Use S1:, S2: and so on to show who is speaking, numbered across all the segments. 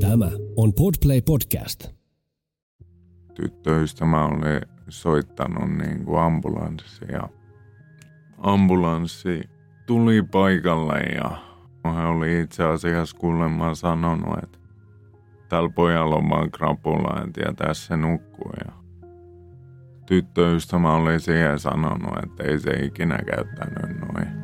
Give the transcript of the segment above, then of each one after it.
S1: Tämä on Podplay Podcast.
S2: Tyttöystävä oli soittanut niin kuin ambulanssi ja ambulanssi tuli paikalle ja hän oli itse asiassa kuulemma sanonut, että tällä pojalla on vaan krapula, tiedä, tässä nukkuu. Ja tyttöystävä oli siihen sanonut, että ei se ikinä käyttänyt noin.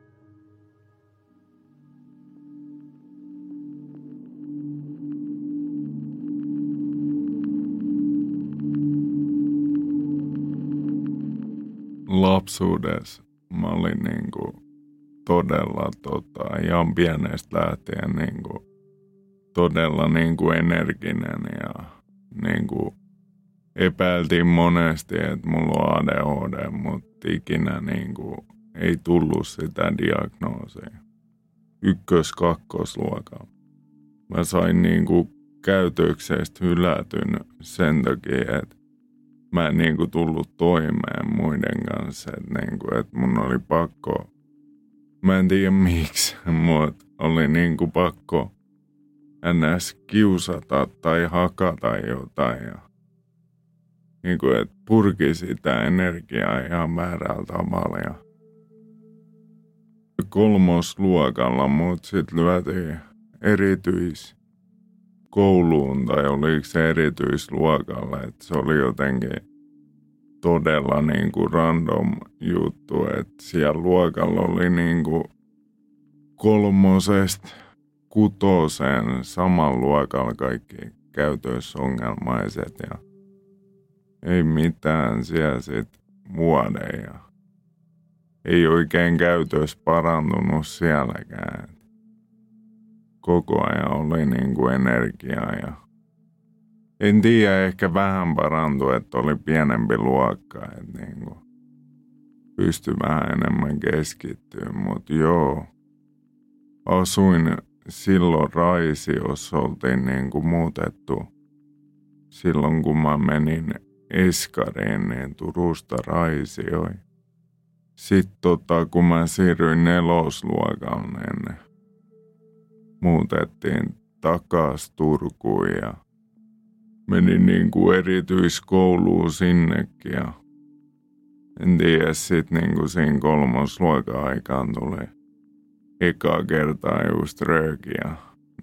S2: lapsuudessa mä olin niin kuin todella tota, ihan pienestä lähtien niin kuin, todella niin kuin energinen ja niin kuin, epäiltiin monesti, että mulla on ADHD, mutta ikinä niin kuin, ei tullut sitä diagnoosia. Ykkös-, kakkosluokalla. Mä sain niin kuin, käytöksestä hylätyn sen takia, että mä en niin kuin tullut toimeen muiden kanssa. Että, niin kuin, että mun oli pakko, mä en tiedä miksi, mutta oli niin kuin pakko ns. kiusata tai hakata jotain. Ja, niin kuin, että purki sitä energiaa ihan väärällä tavalla. Ja kolmosluokalla mut sitten lyötiin erityis kouluun tai oliko se erityisluokalle, että se oli jotenkin todella niin kuin random juttu, että siellä luokalla oli niin kuin kolmosesta kutoseen saman luokalla kaikki käytösongelmaiset ja ei mitään siellä sitten vuoden ja ei oikein käytös parantunut sielläkään koko ajan oli niin kuin energiaa ja en tiedä, ehkä vähän parantui, että oli pienempi luokka, että niin kuin pystyi vähän enemmän keskittyä, mutta joo, asuin silloin Raisiossa, oltiin niin kuin muutettu silloin kun mä menin Eskariin, niin Turusta Raisioin. Sitten tota, kun mä siirryin nelosluokalle, niin muutettiin takas Turkuun ja menin niin kuin erityiskouluun sinnekin ja en tiedä sit niin kuin siinä kolmosluokan aikaan tuli eka kertaa just rööki ja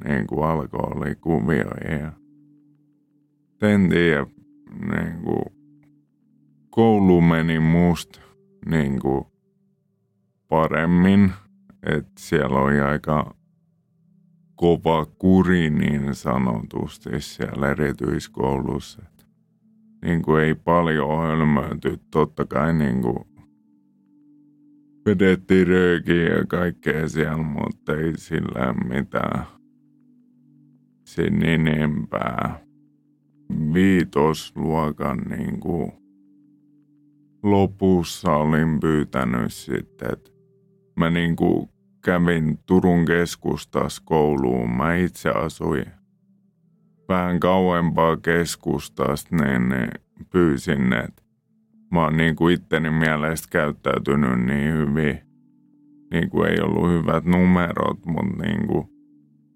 S2: niin kuin alkoholikuvioihin ja en tiedä niin kuin koulu meni musta niin kuin paremmin, että siellä oli aika kova kuri niin sanotusti siellä erityiskoulussa. Niin kuin ei paljon hölmöity, totta kai niin kuin vedettiin röökiä ja kaikkea siellä, mutta ei sillä mitään sen enempää. Viitosluokan niin kuin lopussa olin pyytänyt sitten, että mä niin kuin kävin Turun keskustassa kouluun. Mä itse asuin vähän kauempaa keskustasta, niin, niin pyysin, että mä oon niin kuin itteni mielestä käyttäytynyt niin hyvin. Niin kuin ei ollut hyvät numerot, mutta niin kuin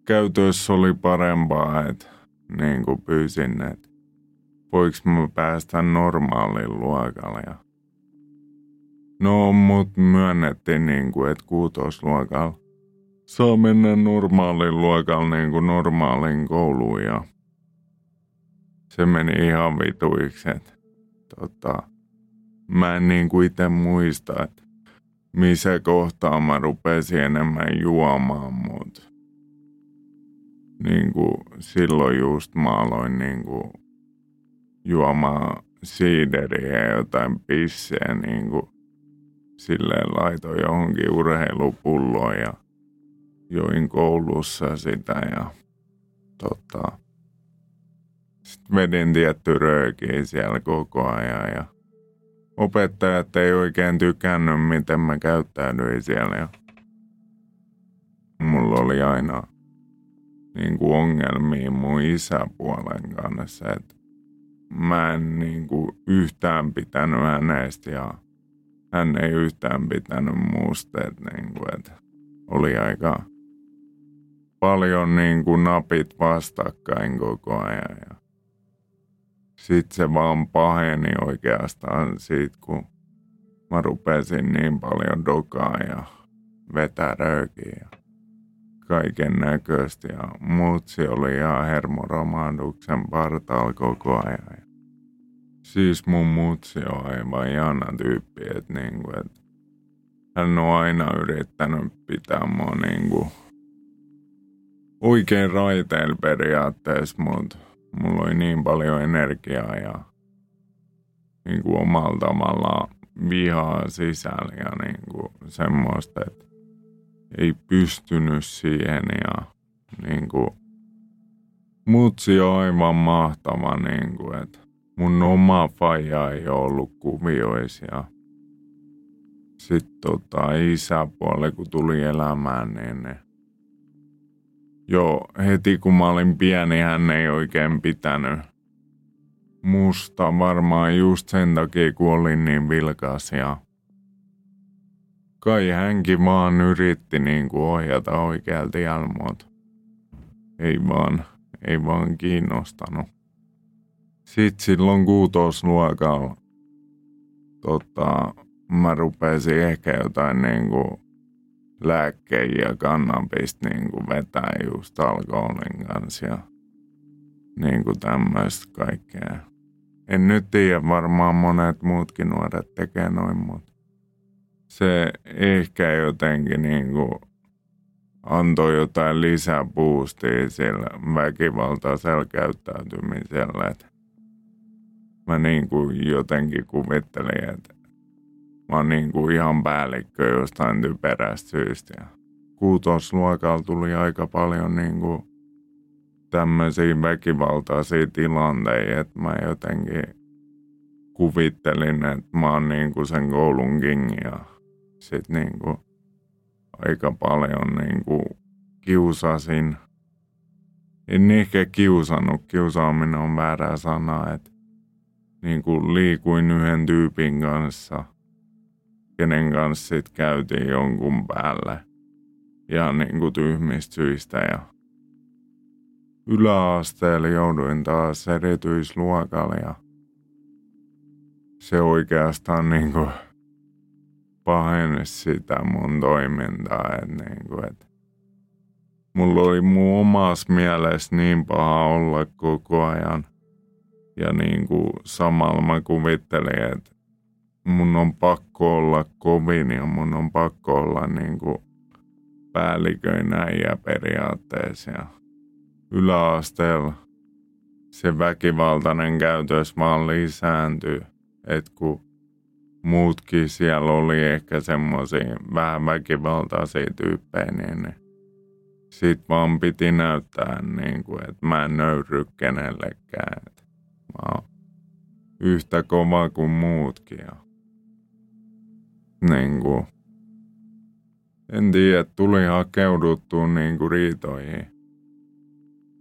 S2: käytössä oli parempaa, että niin kuin pyysin, että voiko mä päästä normaalin luokalle. No, mut myönnettiin niin kuin, että kuutosluokalla. Saa mennä normaalin luokalla niin kuin normaaliin kouluun ja se meni ihan vituiksi, että tota, mä en niin kuin itse muista, että missä kohtaa mä rupesin enemmän juomaan, mutta niin kuin, silloin just mä aloin niin kuin, juomaan siideriä ja jotain pisseä niin kuin, silleen laitoin johonkin urheilupulloon ja join koulussa sitä ja tota, sitten vedin tietty röökiä siellä koko ajan ja opettajat ei oikein tykännyt, miten mä käyttäydyin siellä. Ja mulla oli aina niin kuin ongelmia mun isäpuolen kanssa, että mä en niin kuin yhtään pitänyt hänestä ja hän ei yhtään pitänyt muusta, että, niin kuin, että oli aika paljon niin kuin napit vastakkain koko ajan. Ja sitten se vaan paheni oikeastaan siitä, kun mä rupesin niin paljon dokaa ja vetää röökiä ja kaiken näköistä. Ja mutsi oli ihan hermoromahduksen partaalla koko ajan. Siis mun mutsi on aivan ihana tyyppi, että niinku, et hän on aina yrittänyt pitää mua niinku oikein raiteilla periaatteessa, mutta mulla oli niin paljon energiaa ja niin kuin omalla tavallaan vihaa sisällä ja niin kuin semmoista, että ei pystynyt siihen ja niin kuin mutsi on aivan mahtava, niin kuin, että mun oma faija ei ollut kuvioisia. Sitten tota, isäpuoli, kun tuli elämään, niin ne Joo, heti kun mä olin pieni, hän ei oikein pitänyt musta varmaan just sen takia, kun olin niin vilkas ja kai hänkin vaan yritti niin kuin ohjata oikealta tiellä, ei vaan, ei vaan kiinnostanut. Sitten silloin kuutosluokalla tota, mä rupesin ehkä jotain niin kuin lääkkeitä ja kannabista niin kuin vetää just alkoholin kanssa ja niin kuin tämmöistä kaikkea. En nyt tiedä, varmaan monet muutkin nuoret tekee noin, mutta se ehkä jotenkin niin kuin antoi jotain lisäboostia sillä väkivaltaisella käyttäytymisellä. Että mä niin kuin jotenkin kuvittelin, että Mä oon niin kuin ihan päällikkö jostain typerästä syystä. Ja kuutosluokalla tuli aika paljon niin kuin tämmöisiä väkivaltaisia tilanteita, että mä jotenkin kuvittelin, että mä oon niin kuin sen koulun king ja sit niin kuin aika paljon niin kuin kiusasin. En ehkä kiusannut, kiusaaminen on väärä sana, että niin kuin liikuin yhden tyypin kanssa – kenen kanssa sit käytiin jonkun päälle. Ihan niin kuin tyhmistä syistä ja yläasteella jouduin taas erityisluokalle ja se oikeastaan niin kuin paheni sitä mun toimintaa, että niin kuin, että mulla oli mun omassa mielessä niin paha olla koko ajan. Ja niin kuin samalla mä kuvittelin, että mun on pakko olla kovin ja mun on pakko olla niin kuin päälliköinä ja periaatteessa. Ja yläasteella se väkivaltainen käytös vaan lisääntyy. Että kun muutkin siellä oli ehkä semmoisia vähän väkivaltaisia tyyppejä, niin ne sit vaan piti näyttää niin kuin, että mä en nöyry kenellekään. Mä oon yhtä kova kuin muutkin. Ja niin kuin, en tiedä, tuli hakeuduttua niin kuin riitoihin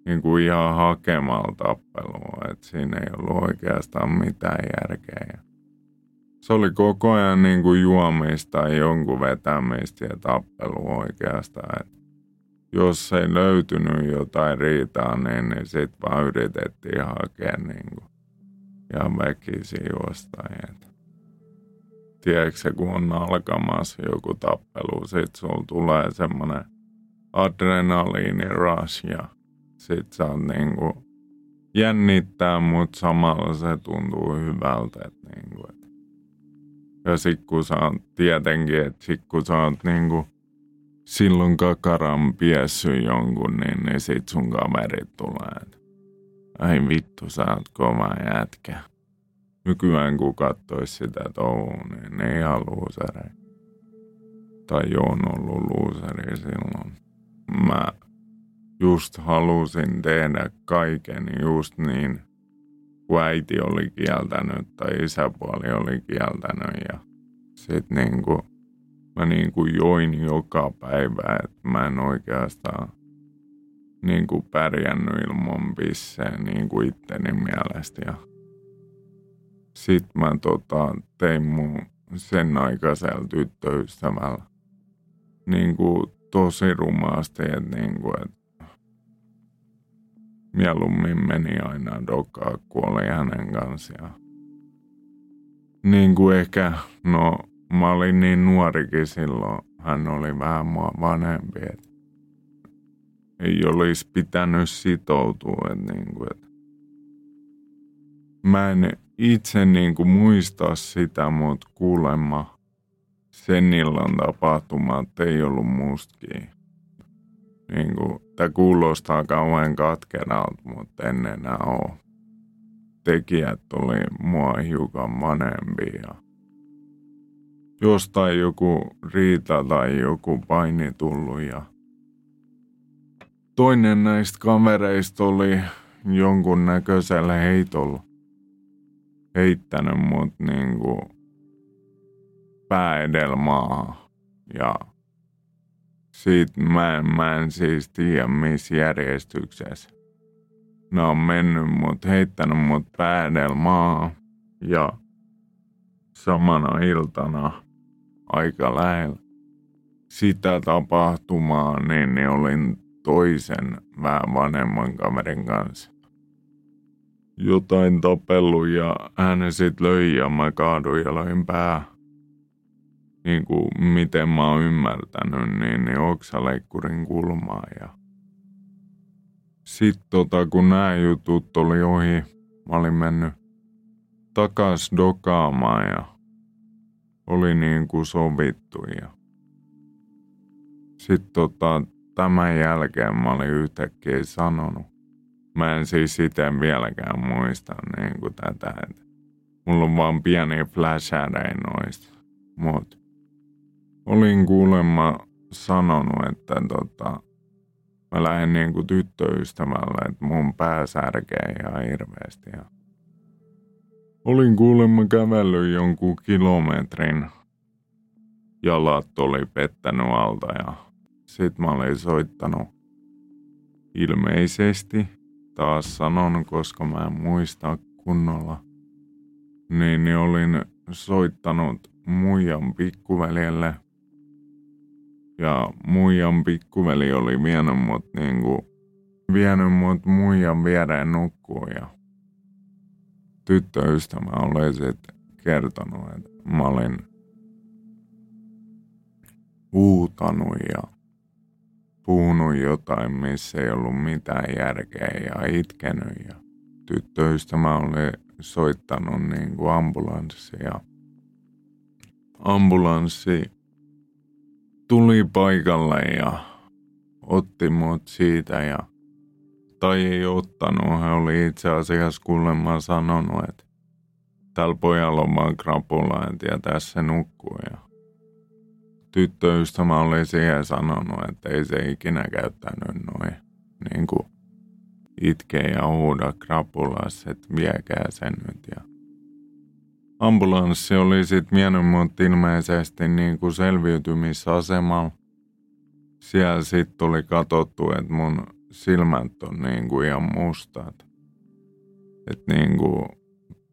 S2: niin kuin ihan hakemalla tappelua, että siinä ei ollut oikeastaan mitään järkeä. Se oli koko ajan niin kuin juomista ja jonkun vetämistä ja tappelua oikeastaan. Että jos ei löytynyt jotain riitaa, niin, niin sitten vaan yritettiin hakea niin kuin ihan väkisin jostain. Että tiedätkö kun on alkamassa joku tappelu, sit sulla tulee semmoinen adrenaliini rush ja sit sä oot niinku jännittää, mutta samalla se tuntuu hyvältä. että niinku, et. Ja sit kun sä oot tietenkin, että sit kun sä oot niinku silloin kakaran piessy jonkun, niin, niin sit sun kaverit tulee. Ai vittu, sä oot kova jätkä. Nykyään kun kattois sitä touhua, niin ne ihan. Tai on ollut luuseri silloin. Mä just halusin tehdä kaiken just niin, kun äiti oli kieltänyt tai isäpuoli oli kieltänyt. Ja sit niinku, mä niinku join joka päivä, että mä en oikeastaan niinku pärjännyt ilman pisseä niinku itteni mielestä. Ja sit mä tota, tein mun sen aikaisella tyttöystävällä niinku tosi rumaasti, että niinku, et mieluummin meni aina dokaa, kun oli hänen kanssaan. Niin kuin ehkä, no mä olin niin nuorikin silloin, hän oli vähän mua vanhempi, että ei olisi pitänyt sitoutua. Että niin kuin, että mä en itse niin kuin muista sitä, mutta kuulemma sen illan tapahtumat ei ollut mustakin niin kuin, tämä kuulostaa kauhean katkeralta, mutta en enää ole. Tekijät oli mua hiukan vanhempi ja jostain joku riita tai joku paini tullut ja toinen näistä kavereista oli jonkun näköisellä heitolla heittänyt mut niinku pää ja siitä mä en, mä en siis tiedä missä järjestyksessä. Ne on mennyt mut, heittänyt mut päädelmaa ja samana iltana aika lähellä sitä tapahtumaa, niin, niin olin toisen vähän vanhemman kaverin kanssa. Jotain tapellut ja hän sit löi ja mä kaaduin ja löin pää niin kuin miten mä oon ymmärtänyt, niin, niin oksaleikkurin kulmaa. Ja sitten tota, kun nämä jutut oli ohi, mä olin mennyt takas dokaamaan ja oli niin kuin sovittu. Ja sitten tota, tämän jälkeen mä olin yhtäkkiä sanonut. Mä en siis sitä vieläkään muista niin kuin tätä. Että mulla on vaan pieni flashereja noista. Mutta olin kuulemma sanonut, että tota, mä lähden niin kuin tyttöystävälle, että mun pää särkee ihan hirveästi. Ja olin kuulemma kävellyt jonkun kilometrin. Jalat oli pettänyt alta ja sit mä olin soittanut. Ilmeisesti, taas sanon, koska mä en muista kunnolla, niin, niin olin soittanut muijan pikkuveljelle – ja muijan pikkuveli oli vienyt mut niinku, vienyt mut muijan viereen nukkuun ja tyttöystävä oli sitten kertonut, että mä olin huutanut ja puhunut jotain, missä ei ollut mitään järkeä ja itkenyt. Ja tyttöystävä oli soittanut niin kuin ambulanssi ja ambulanssi tuli paikalle ja otti mut siitä ja ei ottanut. Hän oli itse asiassa kuulemma sanonut, että tällä pojalla on vaan krapula, ja tässä nukkuu. Ja tyttöystävä oli siihen sanonut, että ei se ikinä käyttänyt noin niin kuin itkee ja huuda krapulassa, että viekää sen nyt. Ja ambulanssi oli sitten vienyt mut ilmeisesti niin kuin selviytymisasemalla. Siellä sitten tuli katsottu, että mun silmät on niin kuin ihan mustat. Että niin kuin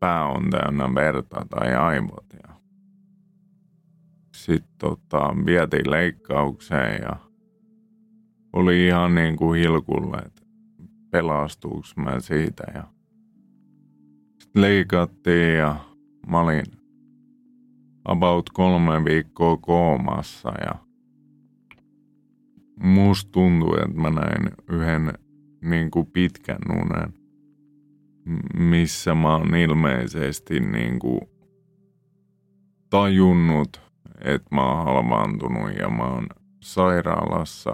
S2: pää on täynnä verta tai aivot. Ja sitten tota, vietiin leikkaukseen ja oli ihan niin kuin hilkulle, että pelastuuks mä siitä. Ja sitten leikattiin ja Mä olin about kolme viikkoa koomassa ja musta tuntui, että mä näin yhden niin kuin pitkän unen, missä mä oon ilmeisesti niin kuin tajunnut, että mä oon halvaantunut ja mä oon sairaalassa,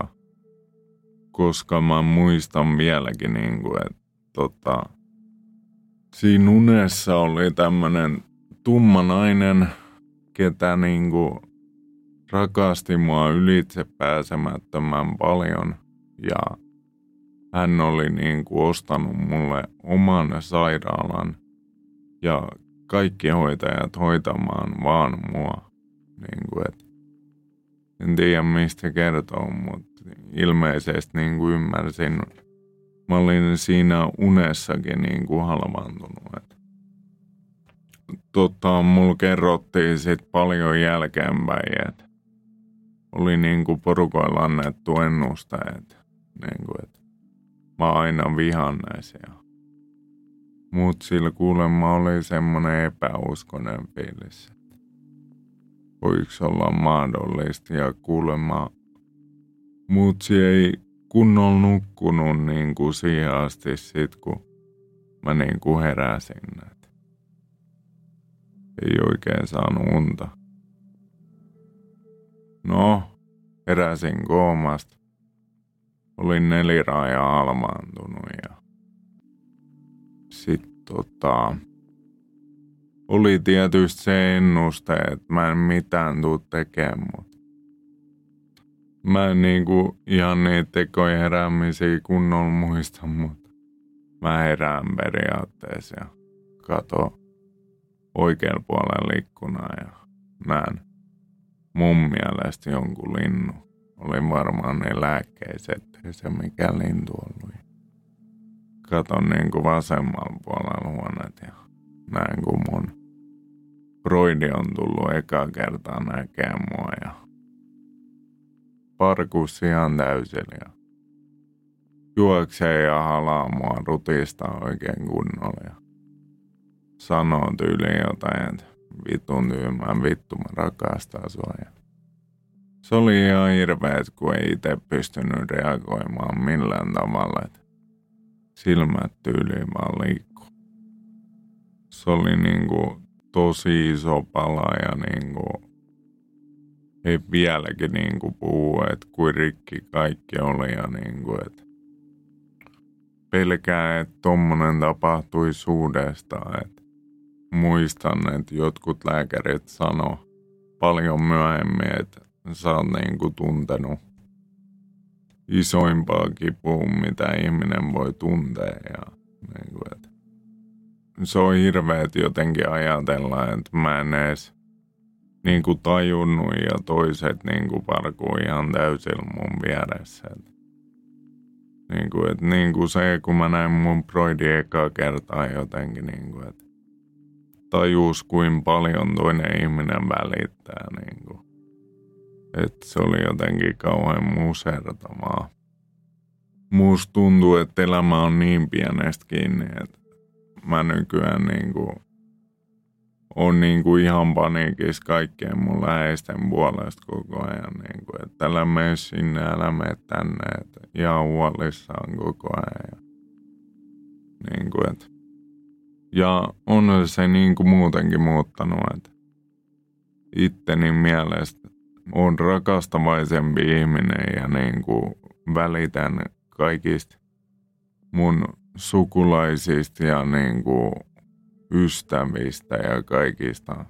S2: koska mä muistan vieläkin, niin kuin, että tota, siinä unessa oli tämmöinen tumma nainen, ketä niin kuin rakasti mua ylitse pääsemättömän paljon ja hän oli niin kuin ostanut mulle oman sairaalan ja kaikki hoitajat hoitamaan vaan mua. Niin kuin, et en tiedä mistä kertoo, mutta ilmeisesti niin kuin ymmärsin. Mä olin siinä unessakin niin kuin halvaantunut. Et. Tota, mulla kerrottiin sit paljon jälkeenpäin, että oli niin kuin porukoilla annettu ennusteet. Niin kuin, että mä aina vihan näisiä. Mut sillä kuulemma oli semmonen epäuskonen fiilis. Voiko olla mahdollista ja kuulemma mutsi ei kunnolla nukkunut niin kuin siihen asti sit kun mä niin kuin heräsin. Et ei oikein saanut unta. No, heräsin koomasta. Olin neliraaja almaantunut ja sitten tota, oli tietysti se ennuste, että mä en mitään tuu tekemään, mutta mä en niinku ihan niitä tekoja heräämisiä kunnolla muista, mutta mä herään periaatteessa ja kato oikealla puolella ikkunaa ja näen mun mielestä jonkun linnun. Oli varmaan ne lääkkeiset, se mikä lintu ollut katon niin kuin vasemmalla puolella huoneet ja näin kun mun broidi on tullut eka kertaa näkemään mua ja parkus ihan täysin ja juoksee ja halaa mua rutista oikein kunnolla ja sanoo tyyliin jotain, että vitun tyymään vittu mä rakastan sua ja se oli ihan hirveet, kun ei itse pystynyt reagoimaan millään tavalla. Että silmät tyyliin vaan liikkuu. Se oli niinku tosi iso pala ja niinku ei vieläkin niinku puhu, että kuin rikki kaikki oli ja niinku, että pelkää, että tommonen tapahtui suudesta, että muistan, että jotkut lääkärit sano paljon myöhemmin, että sä oot niinku tuntenut isoimpaa kipua, mitä ihminen voi tuntea. Ja, niin kuin, että se on hirveet jotenkin ajatella, että mä en edes niin kuin tajunnut ja toiset niin kuin parkuu ihan täysin mun vieressä. Niin kuin, että niin kuin se, kun mä näin mun broidi ekaa kertaa jotenkin, niin kuin, että tajus kuin paljon toinen ihminen välittää. Niin kuin. Että se oli jotenkin kauhean musertavaa. Musta tuntuu, että elämä on niin pienestä kiinni, että mä nykyään niinku on niinku ihan paniikissa kaikkien mun läheisten puolesta koko ajan. Niinku, että älä mene sinne, älä mene tänne. Että ihan huolissaan koko ajan. Niinku, että ja on se niinku muutenkin muuttanut, että itteni mielestä on rakastavaisempi ihminen ja niin kuin välitän kaikista mun sukulaisista ja niin kuin ystävistä ja kaikista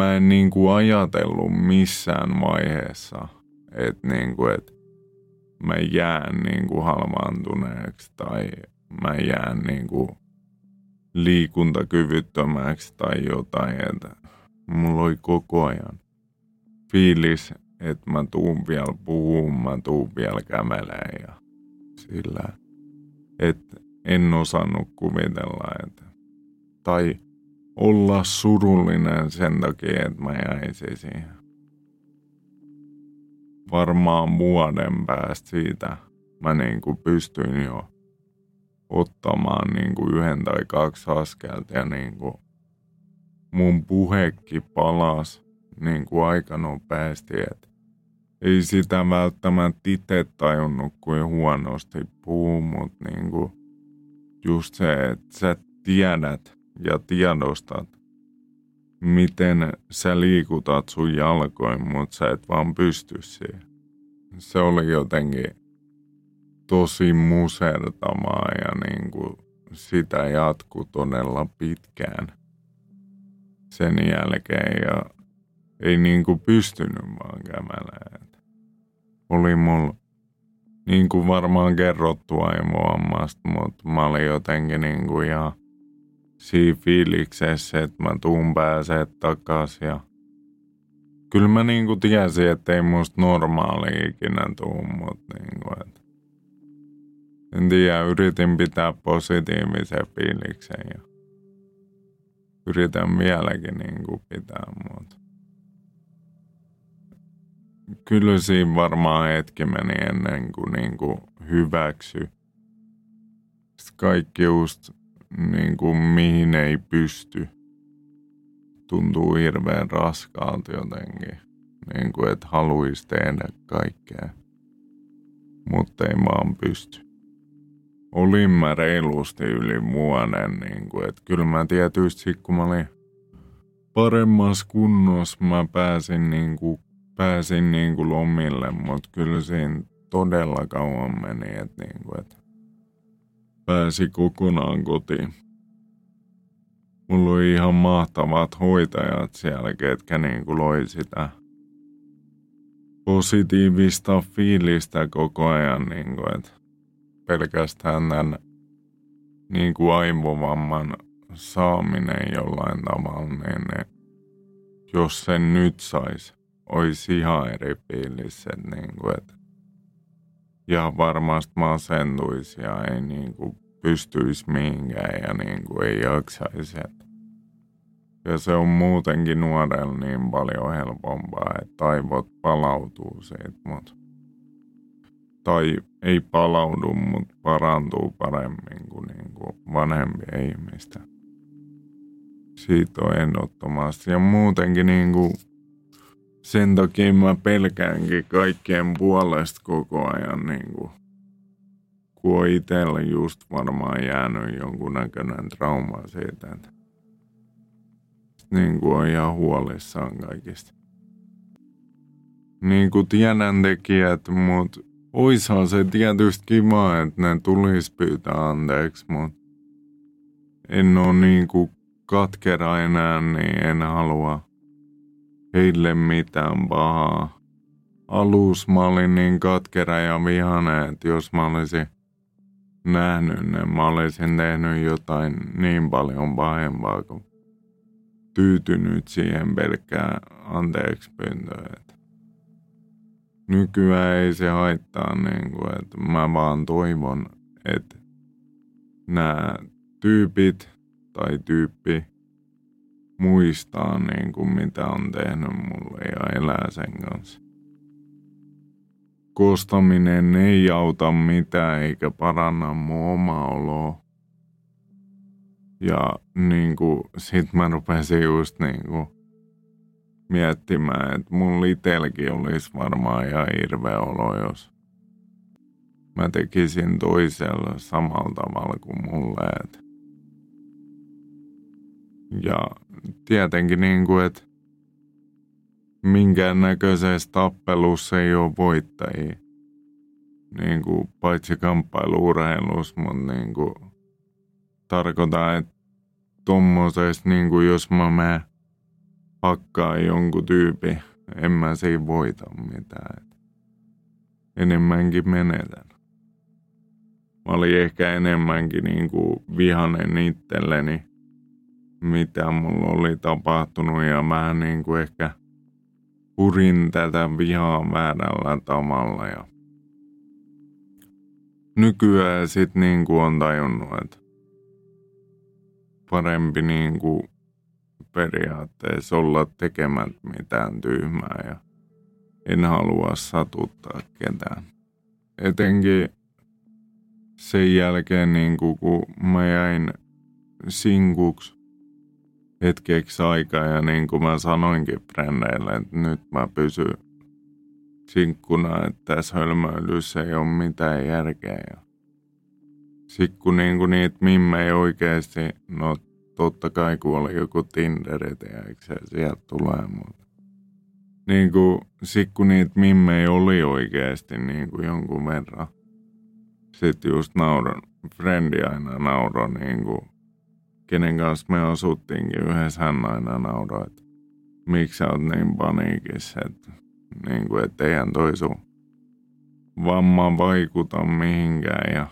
S2: mä en niin kuin ajatellut missään vaiheessa, että niin kuin, että mä jään niin kuin halvaantuneeksi tai mä jään niin kuin liikuntakyvyttömäksi tai jotain. Että mulla oli koko ajan fiilis, että mä tuun vielä puhumaan, mä tuun vielä kävelemään ja sillä, että en osannut kuvitella, että tai olla surullinen sen takia, että mä jäisin siihen. Varmaan vuoden päästä siitä mä niin kuin pystyin jo ottamaan niin kuin yhden tai kaksi askelta ja niin kuin mun puhekki palas niin kuin aika nopeasti, että ei sitä välttämättä itse tajunnut kuin huonosti puu, mutta niin kuin just se, että sä tiedät ja tiedostat, miten sä liikutat sun jalkoin, mutta sä et vaan pysty siihen. Se oli jotenkin tosi musertavaa ja niin kuin sitä jatku todella pitkään sen jälkeen ja ei niin kuin pystynyt vaan kävelemään. Oli mulla niin kuin varmaan kerrottu aivoammasta, mutta mä olin jotenkin niin kuin ihan siinä fiiliksessä, että mä tuun pääsee takaisin ja kyllä mä niin kuin tiesin, että ei musta normaali ikinä tuu, mutta niin kuin, että en tiedä, yritin pitää positiivisen fiiliksen ja yritän vieläkin niin kuin pitää, mutta kyllä siinä varmaan hetki meni ennen kuin, kuin hyväksy. Sitten kaikki just niin kuin mihin ei pysty. Tuntuu hirveän raskaalta jotenkin. Niin kuin, että haluaisi tehdä kaikkea. Mutta ei vaan pysty. Olin mä reilusti yli vuoden, niin kuin, että kyllä mä tietysti kun mä olin paremmassa kunnossa, mä pääsin niin kuin pääsin niin kuin lomille, mutta kyllä siinä todella kauan meni, että, niin kuin, että pääsi kokonaan kotiin. Mulla oli ihan mahtavat hoitajat siellä, ketkä niin kuin loi sitä positiivista fiilistä koko ajan, niin kuin, että pelkästään tämän niin kuin aivovamman saaminen jollain tavalla, niin ne, jos sen nyt saisi, olisi ihan eri fiilis, että niin kuin, että ja varmasti masentuisi ja ei niin kuin pystyisi mihinkään ja niin kuin ei jaksaisi. Ja se on muutenkin nuorella niin paljon helpompaa, että aivot palautuu siitä, mutta tai ei palaudu, mutta parantuu paremmin kuin, niin kuin vanhempien ihmistä. Siitä on ehdottomasti. Ja muutenkin niin kuin sen takia mä pelkäänkin kaikkien puolesta koko ajan, niin kuin, kun on itsellä just varmaan jäänyt jonkunnäköinen trauma siitä, että niin kuin on ihan huolissaan kaikista. Niin kuin tiedän tekijät, mutta oishan se tietysti kiva, että ne tulisi pyytää anteeksi, mutta en ole niin kuin katkera enää, niin en halua heille mitään pahaa. Alus mä olin niin katkera ja vihane, että jos mä olisin nähnyt ne, mä olisin tehnyt jotain niin paljon pahempaa kuin tyytynyt siihen pelkkään anteeksi pyyntöön. Nykyään ei se haittaa, niin kuin, että mä vaan toivon, että nämä tyypit tai tyyppi muistaa niin kuin mitä on tehnyt mulle ja elää sen kanssa. Kostaminen ei auta mitään eikä paranna mun omaa oloa. Ja niin kuin, sit mä rupesin just niin kuin miettimään, että mun itelläkin olisi varmaan ihan hirveä olo, jos mä tekisin toisella samalla tavalla kuin mulle. Että ja tietenkin niin kuin, että minkäännäköisessä tappelussa ei ole voittajia. Niin kuin, paitsi kamppailuurheilussa, mutta niin kuin, tarkoitan, että tuommoisessa, niin kuin jos mä menen hakkaan jonkun tyypin, en mä siinä voita mitään. Enemmänkin menetän. Mä olin ehkä enemmänkin niin kuin vihanen itselleni mitä mulla oli tapahtunut ja mä niin kuin ehkä purin tätä vihaa väärällä tavalla ja nykyään sit niin kuin on tajunnut, että parempi niin kuin periaatteessa olla tekemät mitään tyhmää ja en halua satuttaa ketään. Etenkin sen jälkeen, niin kuin, kun mä jäin sinkuksi hetkeksi aikaa ja niin kuin mä sanoinkin frendeille, että nyt mä pysyn sinkkuna, että tässä hölmöilyssä ei ole mitään järkeä. Ja sitten kun niinku niitä mimmejä oikeasti, no totta kai kun oli joku Tinder, tiedätkö se sieltä tulee, mutta niin kuin, sit kun niitä mimmejä oli oikeasti niin jonkun verran, sitten just nauron, frendi aina nauro, niin kuin, kenen kanssa me asuttiinkin yhdessä, hän aina nauroi, että miksi sä oot niin paniikissa, että, niin kuin, että eihän toi sun vamma vaikuta mihinkään ja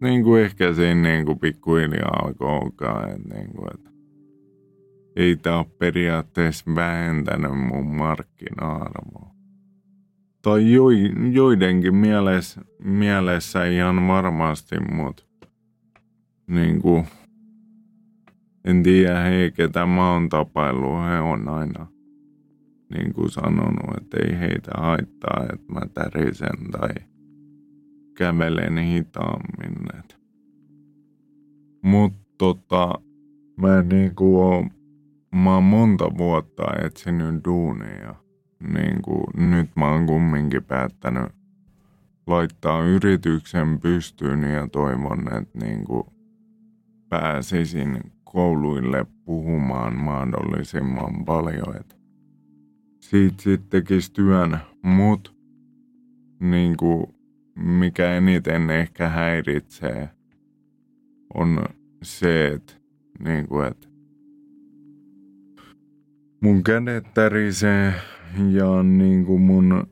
S2: niin kuin ehkä siinä niin kuin pikkuhiljaa alkoi alkaa, että, niin kuin, että ei tämä ole periaatteessa vähentänyt mun markkina-arvoa. Tai jo, joidenkin mielessä, mielessä ihan varmasti, mutta niin kuin, en tiedä hei, ketä mä oon tapaillut, he on aina niin kuin sanonut, että ei heitä haittaa, että mä tärisen tai kävelen hitaammin. Mutta tota, mä en niinku oo, mä oon monta vuotta etsinyt duunia. Niinku, nyt mä oon kumminkin päättänyt laittaa yrityksen pystyyn ja toivon, että niinku pääsisin kouluille puhumaan mahdollisimman paljon. Et siitä sitten tekisi työn, mutta niin mikä eniten ehkä häiritsee, on se, että, niin että mun kädet tärisee ja niin mun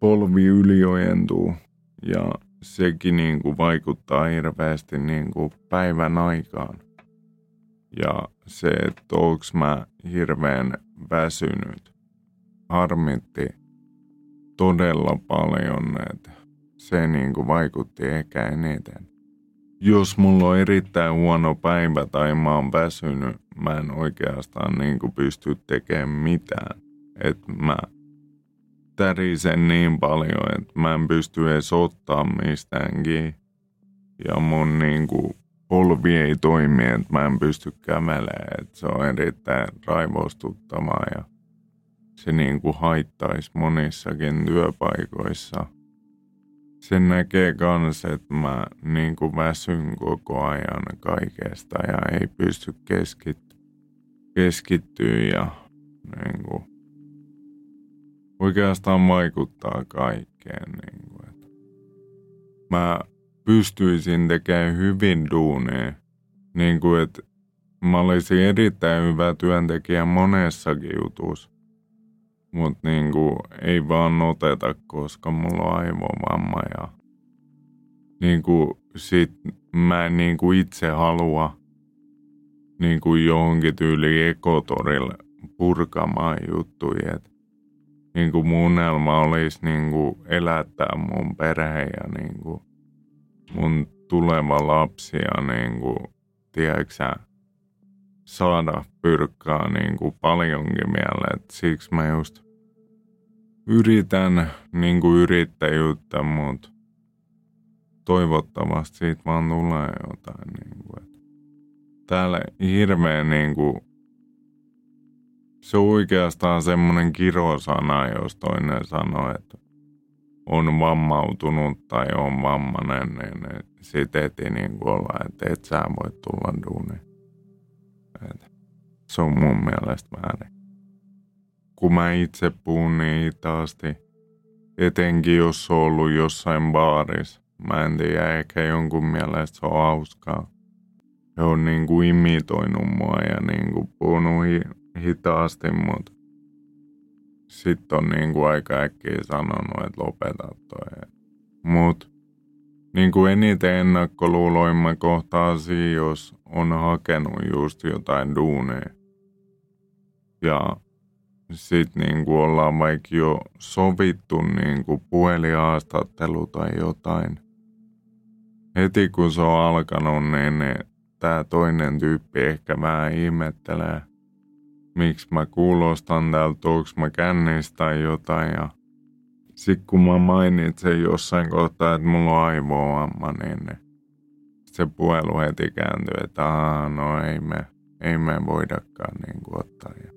S2: polvi yliojentuu ja sekin niin kuin vaikuttaa hirveästi niin kuin päivän aikaan. Ja se, että onko mä hirveän väsynyt, harmitti todella paljon, että se niin kuin vaikutti ehkä eniten. Jos mulla on erittäin huono päivä tai mä oon väsynyt, mä en oikeastaan niin kuin pysty tekemään mitään. Että mä tärisen niin paljon, että mä en pysty edes ottaa mistäänkin. Ja mun niin kuin polvi ei toimi, että mä en pysty kävelemään. Että se on erittäin raivostuttavaa ja se niin kuin haittaisi monissakin työpaikoissa – sen näkee kans, että mä niin kuin väsyn koko ajan kaikesta ja ei pysty keskittyä keskittyä ja niin kuin, oikeastaan vaikuttaa kaikkeen. Niin kuin, että mä pystyisin tekemään hyvin duunia, niin kuin, että mä olisin erittäin hyvä työntekijä monessakin jutussa. Mutta niinku, ei vaan oteta, koska mulla on aivovamma ja niinku, sit mä en niinku itse halua niinku johonkin tyyli ekotorille purkamaan juttuja. Et niinku mun unelma olisi niinku elättää mun perhe ja niinku mun tuleva lapsi ja niinku, tiedätkö saada pyrkkaa niinku paljonkin mieleen. Et siksi mä just yritän niin kuin yrittäjyyttä, mutta toivottavasti siitä vaan tulee jotain. Niin kuin, täällä hirveän niin kuin, se on oikeastaan semmoinen kirosana, jos toinen sanoo, että on vammautunut tai on vammainen, niin sitten heti niin kuin olla, että et sä voi tulla duuniin. Se on mun mielestä väärin kun mä itse puhun niin hitaasti. Etenkin jos on ollut jossain baarissa. Mä en tiedä, ehkä jonkun mielestä se on hauskaa. He on niin kuin imitoinut mua ja niin kuin puhunut hitaasti, mutta sitten on niin kuin aika äkkiä sanonut, että lopeta toi. Mut niin kuin eniten ennakkoluuloin mä kohtaan siinä, jos on hakenut just jotain duuneja. Ja sitten niin kuin ollaan vaikka jo sovittu niin kuin puhelihaastattelu tai jotain. Heti kun se on alkanut, niin tämä toinen tyyppi ehkä vähän ihmettelee, miksi mä kuulostan täältä, onko mä kännissä tai jotain. Ja sitten kun mä mainitsen jossain kohtaa, että mulla on aivovamma, niin, se puhelu heti kääntyy, että no ei me, ei me voidakaan niin kuin ottaa. Ja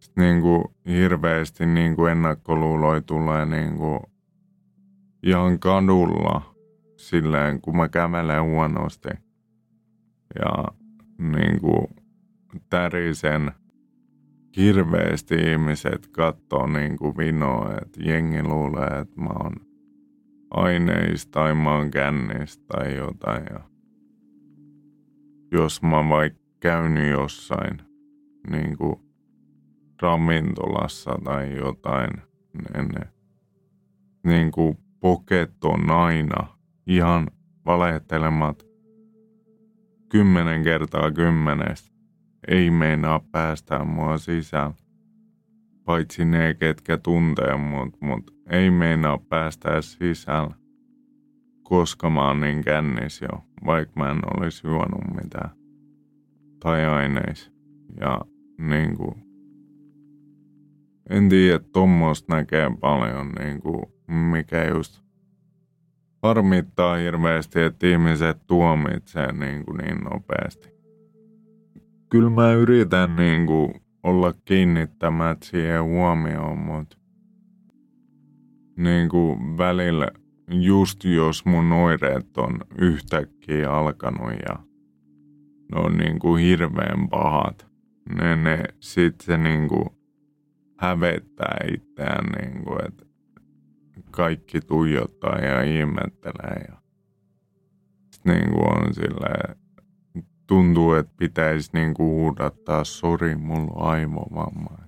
S2: sitten niin kuin hirveästi niin kuin ennakkoluuloi tulee niin kuin ihan kadulla silleen, kun mä kävelen huonosti. Ja niin kuin tärisen hirveästi ihmiset katsoo niin kuin vinoa, että jengi luulee, että mä oon aineista tai mä oon kännistä tai jotain. Ja jos mä vaikka käynyt jossain niin kuin ravintolassa tai jotain, niin ne niin kuin poket on aina ihan valehtelemat kymmenen kertaa kymmenestä. Ei meinaa päästää mua sisään. Paitsi ne, ketkä tuntee mut, mut ei meinaa päästää sisään. Koska mä oon niin kännis jo, vaikka mä en olisi juonut mitään. Tai aineis. Ja niinku... En tiedä, tuommoista näkee paljon niinku, mikä just harmittaa hirveästi, että ihmiset tuomitsee niin, kuin niin nopeasti. Kyllä mä yritän niin kuin olla kiinnittämät siihen huomioon, mutta niin kuin välillä just jos mun oireet on yhtäkkiä alkanut ja ne on niin kuin hirveän pahat, ne, ne sit se niin kuin hävettää itseään, niin kuin, että kaikki tuijottaa ja ihmettelee. Ja niin kuin on silleen, tuntuu, että pitäisi niin huudattaa, sori, mulla on aivovamma.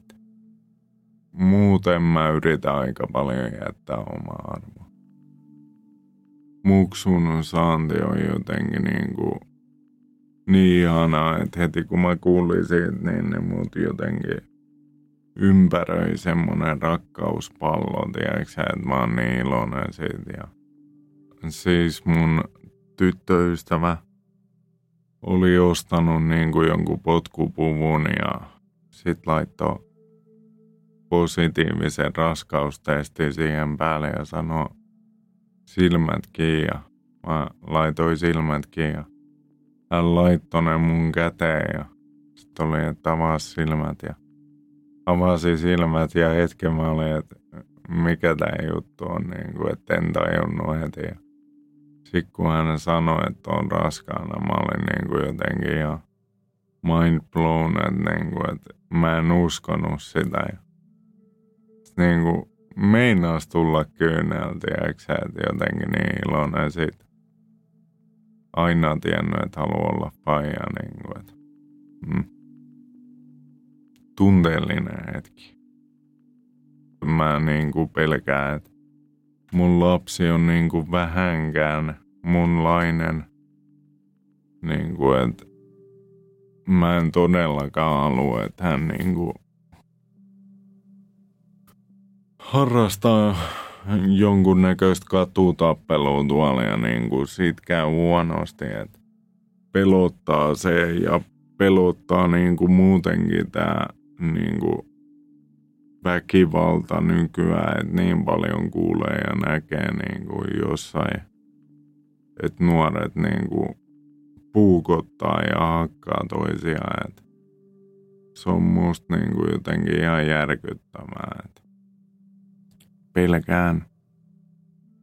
S2: Muuten mä yritän aika paljon jättää omaa arvoa. Muksun saanti on jotenkin niin kuin niin ihanaa, että heti kun mä kuulin siitä, niin ne mut jotenkin ympäröi semmoinen rakkauspallo, tiedätkö että mä oon niin iloinen siitä. Ja siis mun tyttöystävä oli ostanut niin kuin jonkun potkupuvun ja sit laittoi positiivisen raskaustestin siihen päälle ja sanoi silmät kiinni ja mä laitoin silmät kiinni ja hän laittoi ne mun käteen ja sitten oli, että avaa silmät ja avasin silmät ja hetken mä olin, että mikä tämä juttu on, niin kuin, että en tajunnut heti. Sitten kun hän sanoi, että on raskaana, mä olin niin kuin jotenkin ihan mind blown, että, niin kuin, että mä en uskonut sitä. Ja niin kuin meinaas tulla kyyneltä, että jotenkin niin iloinen siitä. Aina tiennyt, että haluaa olla paija, niin kuin, että, mm tunteellinen hetki. Mä niin kuin pelkään, että mun lapsi on niin kuin vähänkään munlainen. Niin kuin, että mä en todellakaan halua, että hän niin kuin harrastaa jonkunnäköistä katutappelua tuolla ja niin kuin siitä käy huonosti, että pelottaa se ja pelottaa niin kuin muutenkin tämä niin kuin väkivalta nykyään, että niin paljon kuulee ja näkee niin kuin jossain, että nuoret niin kuin puukottaa ja hakkaa toisiaan. Että se on musta niin kuin jotenkin ihan järkyttävää. Että pelkään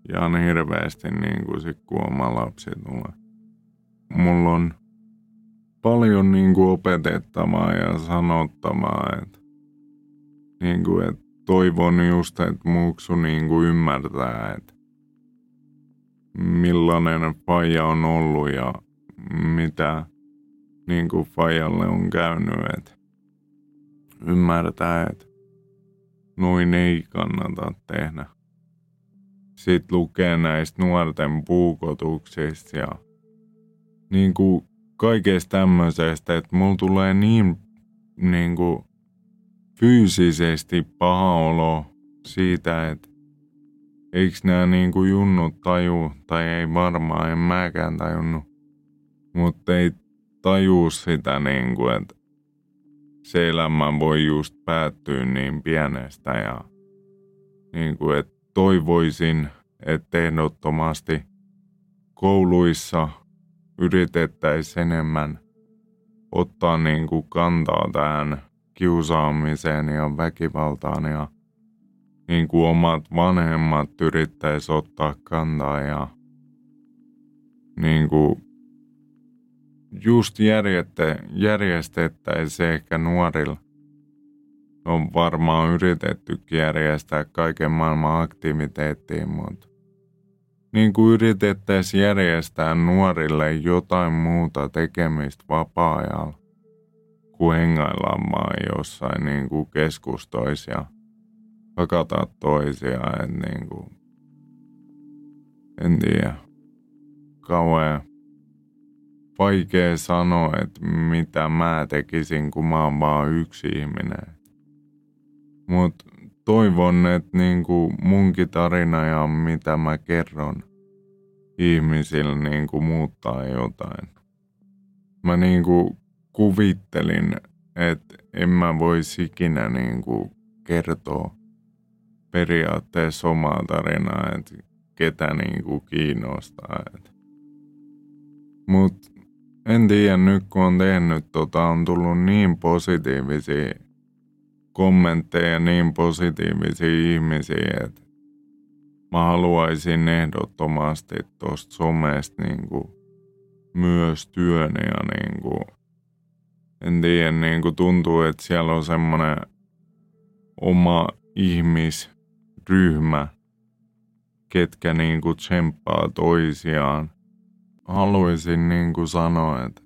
S2: ihan hirveästi niin kuin sit, kun oma lapsi tulee. Mulla on paljon niin kuin opetettavaa ja sanottavaa. Että, niin kuin, että toivon just, että muksu niin kuin ymmärtää, että millainen faija on ollut ja mitä niin kuin faijalle on käynyt. Että ymmärtää, että noin ei kannata tehdä. Sitten lukee näistä nuorten puukotuksista ja niin kuin kaikesta tämmöisestä, että mulla tulee niin, niin kuin, fyysisesti paha olo siitä, että eikö nämä niin kuin junnut taju, tai ei varmaan, en mäkään tajunnut, mutta ei taju sitä niin kuin, että se elämä voi just päättyä niin pienestä ja niin kuin, että toivoisin, että ehdottomasti kouluissa – yritettäisiin enemmän ottaa niin kuin kantaa tähän kiusaamiseen ja väkivaltaan ja niin kuin omat vanhemmat yrittäisi ottaa kantaa ja niin kuin just järjestettäisiin ehkä nuorilla. On varmaan yritettykin järjestää kaiken maailman aktiviteettiin, mutta niin kuin yritettäisiin järjestää nuorille jotain muuta tekemistä vapaa-ajalla kuin hengaillaan vaan jossain niin kuin keskustoissa ja hakata toisiaan. Et niin kuin, en tiedä. Kauhean vaikea sanoa, että mitä mä tekisin, kun mä oon vaan yksi ihminen. Mutta toivon, että niinku munkin tarina ja mitä mä kerron ihmisille niinku muuttaa jotain. Mä niinku kuvittelin, että en mä voisi ikinä niinku kertoa periaatteessa omaa tarinaa, että ketä niinku kiinnostaa. Mutta en tiedä, nyt kun on tehnyt tota, on tullut niin positiivisia kommentteja, niin positiivisia ihmisiä, että mä haluaisin ehdottomasti tuosta somesta niin kuin, myös työn ja niin kuin, en tiedä, niin kuin tuntuu, että siellä on semmoinen oma ihmisryhmä, ketkä niin kuin tsemppaa toisiaan haluaisin niin kuin sanoa, että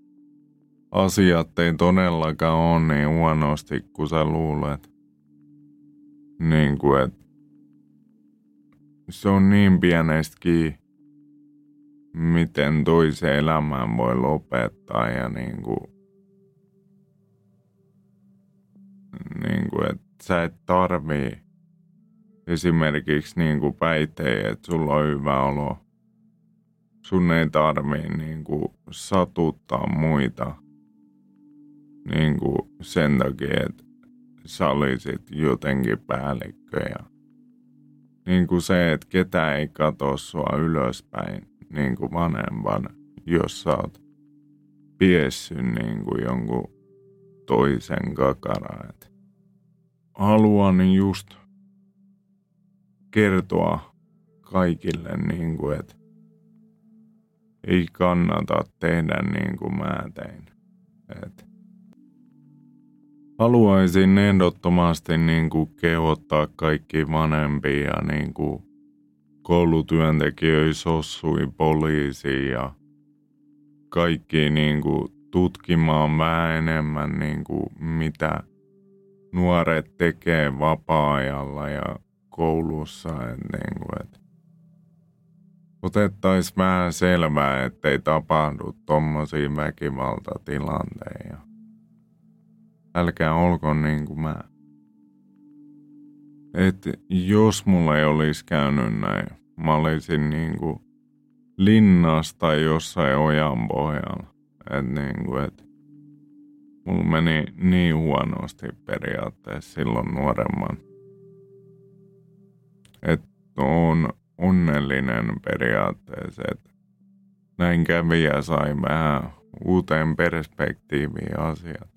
S2: asiat ei todellakaan ole niin huonosti kuin sä luulet. Niin kuin, että se on niin pienestäkin, miten toisen elämään voi lopettaa ja niin kuin, niin kuin että sä et tarvii esimerkiksi niin kuin päihteitä, että sulla on hyvä olo sun ei tarvii niin kuin satuttaa muita niin kuin sen takia, että sä olisit jotenkin päällikkö ja niin kuin se, että ketä ei katso sua ylöspäin niin kuin vanhempan, jos sä oot piessy niin kuin jonkun toisen kakara. Haluan just kertoa kaikille, niin kuin, että ei kannata tehdä niin kuin mä tein. Et haluaisin ehdottomasti niin kuin kehottaa kaikki vanhempia niin kuin koulutyöntekijöitä, sossui, poliisi ja kaikki niin kuin tutkimaan vähän enemmän niin kuin mitä nuoret tekee vapaa-ajalla ja koulussa. Et niin kuin, et otettaisiin vähän selvää, ettei tapahdu tommosia väkivaltatilanteita. Älkää olko niin kuin mä. Et jos mulla ei olisi käynyt näin, mä olisin niin kuin linnasta jossain ojan pohjalla. Et niin kuin, et mulla meni niin huonosti periaatteessa silloin nuoremman. Että on onnellinen periaatteessa, että näin kävi ja sai vähän uuteen perspektiiviin asiat.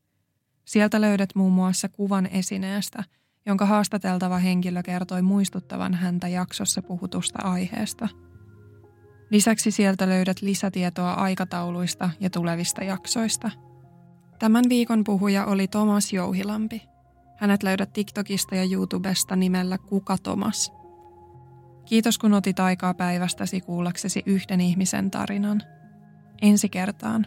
S3: Sieltä löydät muun muassa kuvan esineestä, jonka haastateltava henkilö kertoi muistuttavan häntä jaksossa puhutusta aiheesta. Lisäksi sieltä löydät lisätietoa aikatauluista ja tulevista jaksoista. Tämän viikon puhuja oli Tomas Jouhilampi. Hänet löydät TikTokista ja YouTubesta nimellä Kuka Tomas. Kiitos kun otit aikaa päivästäsi kuullaksesi yhden ihmisen tarinan. Ensi kertaan.